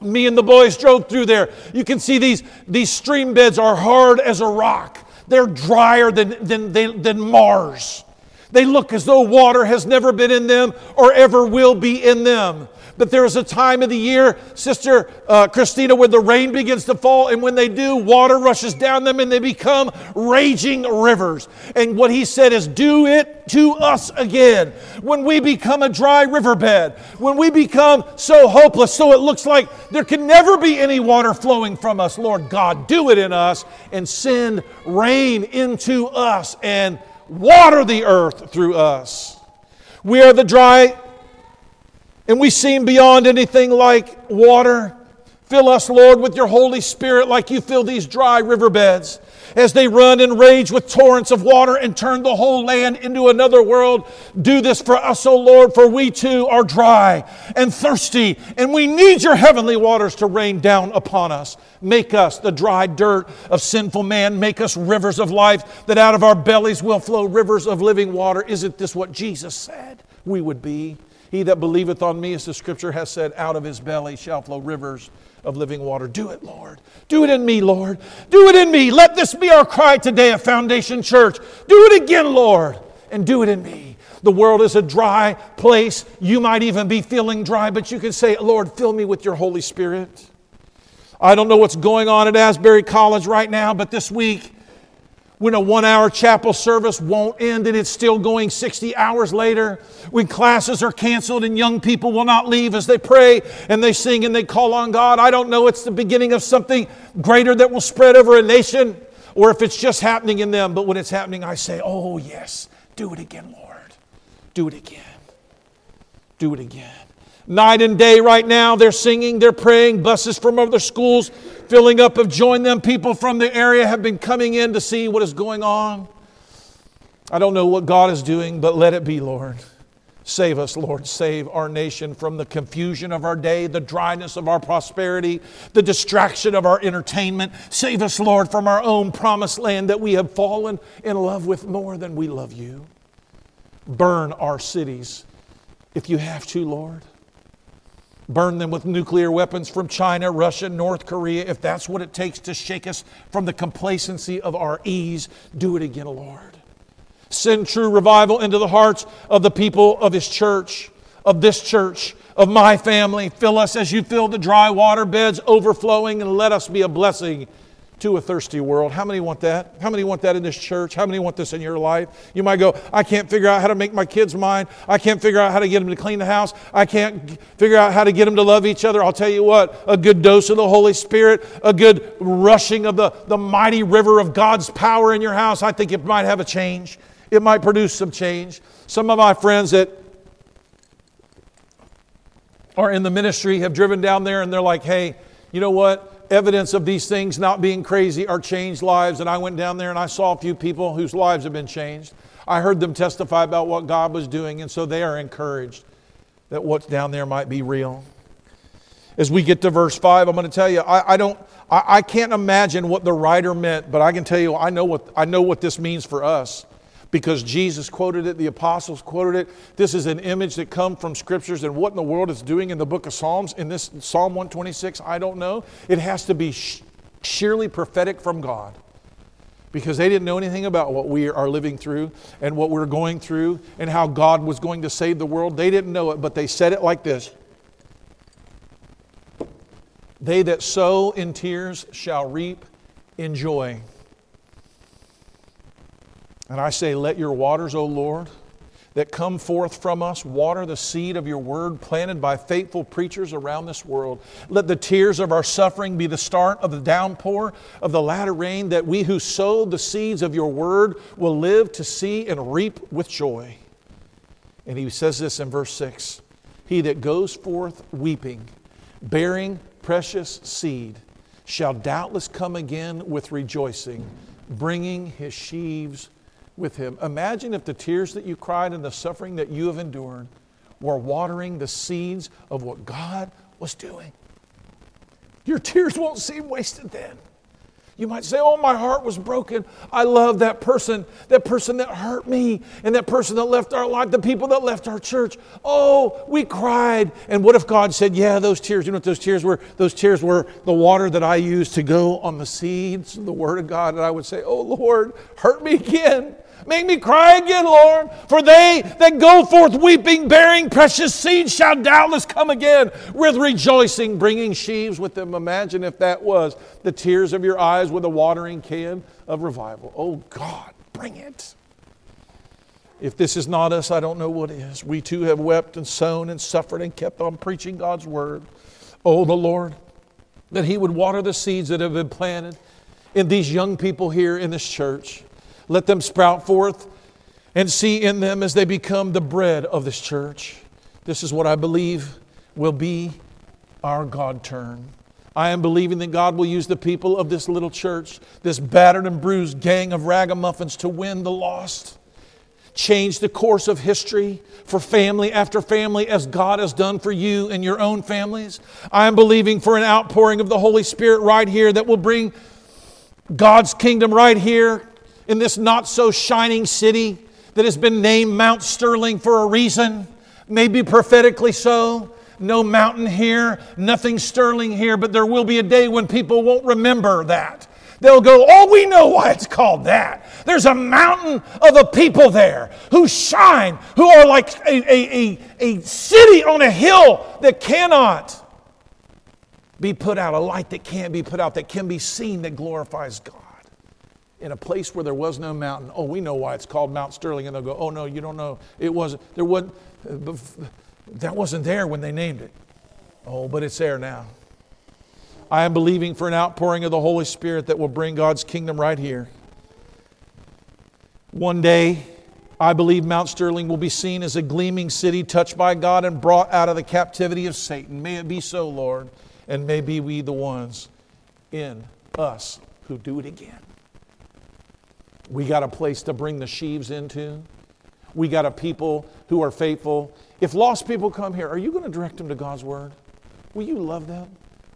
Me and the boys drove through there. You can see these, these stream beds are hard as a rock. They're drier than, than, than, than Mars. They look as though water has never been in them or ever will be in them. But there is a time of the year, Sister uh, Christina, when the rain begins to fall, and when they do, water rushes down them and they become raging rivers. And what he said is, Do it to us again. When we become a dry riverbed, when we become so hopeless, so it looks like there can never be any water flowing from us, Lord God, do it in us and send rain into us and water the earth through us. We are the dry and we seem beyond anything like water. Fill us, Lord, with your Holy Spirit like you fill these dry riverbeds as they run and rage with torrents of water and turn the whole land into another world. Do this for us, O Lord, for we too are dry and thirsty, and we need your heavenly waters to rain down upon us. Make us the dry dirt of sinful man. Make us rivers of life, that out of our bellies will flow rivers of living water. Isn't this what Jesus said we would be? He that believeth on me, as the scripture has said, out of his belly shall flow rivers of living water. Do it, Lord. Do it in me, Lord. Do it in me. Let this be our cry today at Foundation Church. Do it again, Lord, and do it in me. The world is a dry place. You might even be feeling dry, but you can say, Lord, fill me with your Holy Spirit. I don't know what's going on at Asbury College right now, but this week when a one hour chapel service won't end and it's still going 60 hours later, when classes are canceled and young people will not leave as they pray and they sing and they call on God. I don't know, it's the beginning of something greater that will spread over a nation or if it's just happening in them. But when it's happening, I say, Oh, yes, do it again, Lord. Do it again. Do it again. Night and day right now, they're singing, they're praying, buses from other schools filling up have joined them. People from the area have been coming in to see what is going on. I don't know what God is doing, but let it be, Lord. Save us, Lord. Save our nation from the confusion of our day, the dryness of our prosperity, the distraction of our entertainment. Save us, Lord, from our own promised land that we have fallen in love with more than we love you. Burn our cities if you have to, Lord burn them with nuclear weapons from China, Russia, North Korea, if that's what it takes to shake us from the complacency of our ease, do it again, Lord. Send true revival into the hearts of the people of His church, of this church, of my family. Fill us as you fill the dry water beds overflowing, and let us be a blessing to a thirsty world. How many want that? How many want that in this church? How many want this in your life? You might go, I can't figure out how to make my kids mine. I can't figure out how to get them to clean the house. I can't figure out how to get them to love each other. I'll tell you what, a good dose of the Holy Spirit, a good rushing of the, the mighty river of God's power in your house, I think it might have a change. It might produce some change. Some of my friends that are in the ministry have driven down there and they're like, hey, you know what? Evidence of these things not being crazy are changed lives. And I went down there and I saw a few people whose lives have been changed. I heard them testify about what God was doing, and so they are encouraged that what's down there might be real. As we get to verse 5, I'm going to tell you, I, I don't, I, I can't imagine what the writer meant, but I can tell you, I know what, I know what this means for us because Jesus quoted it, the apostles quoted it. This is an image that come from scriptures and what in the world it's doing in the book of Psalms in this Psalm 126, I don't know. It has to be sheerly prophetic from God because they didn't know anything about what we are living through and what we're going through and how God was going to save the world. They didn't know it, but they said it like this They that sow in tears shall reap in joy. And I say, Let your waters, O Lord, that come forth from us water the seed of your word planted by faithful preachers around this world. Let the tears of our suffering be the start of the downpour of the latter rain, that we who sowed the seeds of your word will live to see and reap with joy. And he says this in verse 6 He that goes forth weeping, bearing precious seed, shall doubtless come again with rejoicing, bringing his sheaves with him. Imagine if the tears that you cried and the suffering that you have endured were watering the seeds of what God was doing. Your tears won't seem wasted then. You might say, Oh, my heart was broken. I love that person, that person that hurt me, and that person that left our life, the people that left our church. Oh, we cried. And what if God said, Yeah, those tears, you know what those tears were? Those tears were the water that I used to go on the seeds, of the Word of God. And I would say, Oh, Lord, hurt me again. Make me cry again, Lord. For they that go forth weeping, bearing precious seed, shall doubtless come again with rejoicing, bringing sheaves with them. Imagine if that was the tears of your eyes with a watering can of revival. Oh God, bring it. If this is not us, I don't know what is. We too have wept and sown and suffered and kept on preaching God's word. Oh, the Lord, that He would water the seeds that have been planted in these young people here in this church. Let them sprout forth and see in them as they become the bread of this church. This is what I believe will be our God turn. I am believing that God will use the people of this little church, this battered and bruised gang of ragamuffins, to win the lost. Change the course of history for family after family as God has done for you and your own families. I am believing for an outpouring of the Holy Spirit right here that will bring God's kingdom right here in this not so shining city that has been named Mount Sterling for a reason, maybe prophetically so. No mountain here, nothing sterling here, but there will be a day when people won't remember that. They'll go, Oh, we know why it's called that. There's a mountain of a people there who shine, who are like a, a, a, a city on a hill that cannot be put out, a light that can't be put out, that can be seen, that glorifies God in a place where there was no mountain. Oh, we know why it's called Mount Sterling. And they'll go, oh, no, you don't know. It wasn't, there wasn't, that wasn't there when they named it. Oh, but it's there now. I am believing for an outpouring of the Holy Spirit that will bring God's kingdom right here. One day, I believe Mount Sterling will be seen as a gleaming city touched by God and brought out of the captivity of Satan. May it be so, Lord, and may be we the ones in us who do it again. We got a place to bring the sheaves into. We got a people who are faithful. If lost people come here, are you going to direct them to God's Word? Will you love them?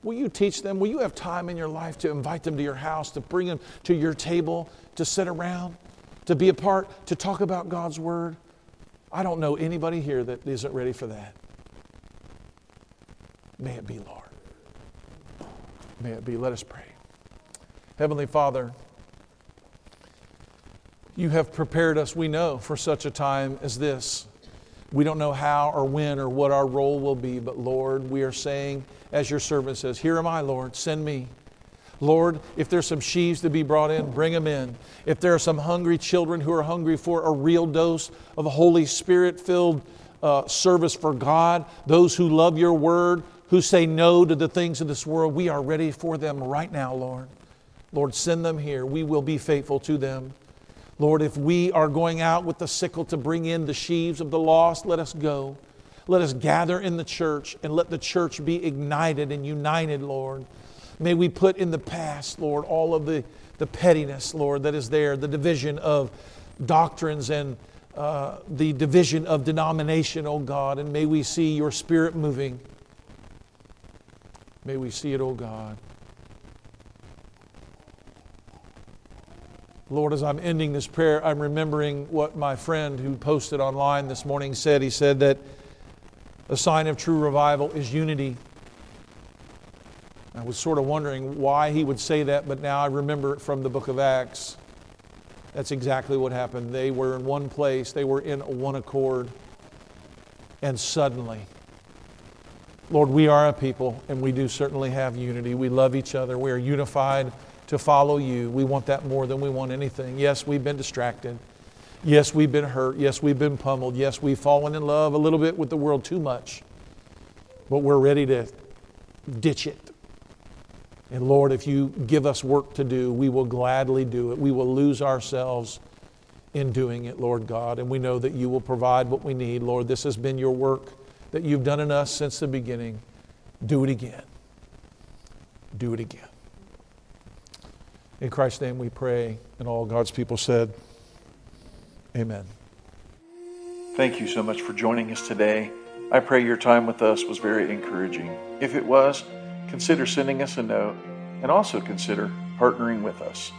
Will you teach them? Will you have time in your life to invite them to your house, to bring them to your table, to sit around, to be a part, to talk about God's Word? I don't know anybody here that isn't ready for that. May it be, Lord. May it be. Let us pray. Heavenly Father, you have prepared us, we know, for such a time as this. We don't know how or when or what our role will be, but Lord, we are saying, as your servant says, Here am I, Lord, send me. Lord, if there's some sheaves to be brought in, bring them in. If there are some hungry children who are hungry for a real dose of a Holy Spirit filled uh, service for God, those who love your word, who say no to the things of this world, we are ready for them right now, Lord. Lord, send them here. We will be faithful to them. Lord, if we are going out with the sickle to bring in the sheaves of the lost, let us go. Let us gather in the church and let the church be ignited and united, Lord. May we put in the past, Lord, all of the, the pettiness, Lord, that is there, the division of doctrines and uh, the division of denomination, oh God, and may we see your Spirit moving. May we see it, oh God. Lord, as I'm ending this prayer, I'm remembering what my friend who posted online this morning said. He said that a sign of true revival is unity. I was sort of wondering why he would say that, but now I remember it from the book of Acts. That's exactly what happened. They were in one place, they were in one accord, and suddenly, Lord, we are a people, and we do certainly have unity. We love each other. We are unified to follow you. We want that more than we want anything. Yes, we've been distracted. Yes, we've been hurt. Yes, we've been pummeled. Yes, we've fallen in love a little bit with the world too much. But we're ready to ditch it. And Lord, if you give us work to do, we will gladly do it. We will lose ourselves in doing it, Lord God. And we know that you will provide what we need. Lord, this has been your work that you've done in us since the beginning. Do it again. Do it again. In Christ's name we pray, and all God's people said, Amen. Thank you so much for joining us today. I pray your time with us was very encouraging. If it was, consider sending us a note and also consider partnering with us.